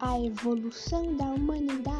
a evolução da humanidade.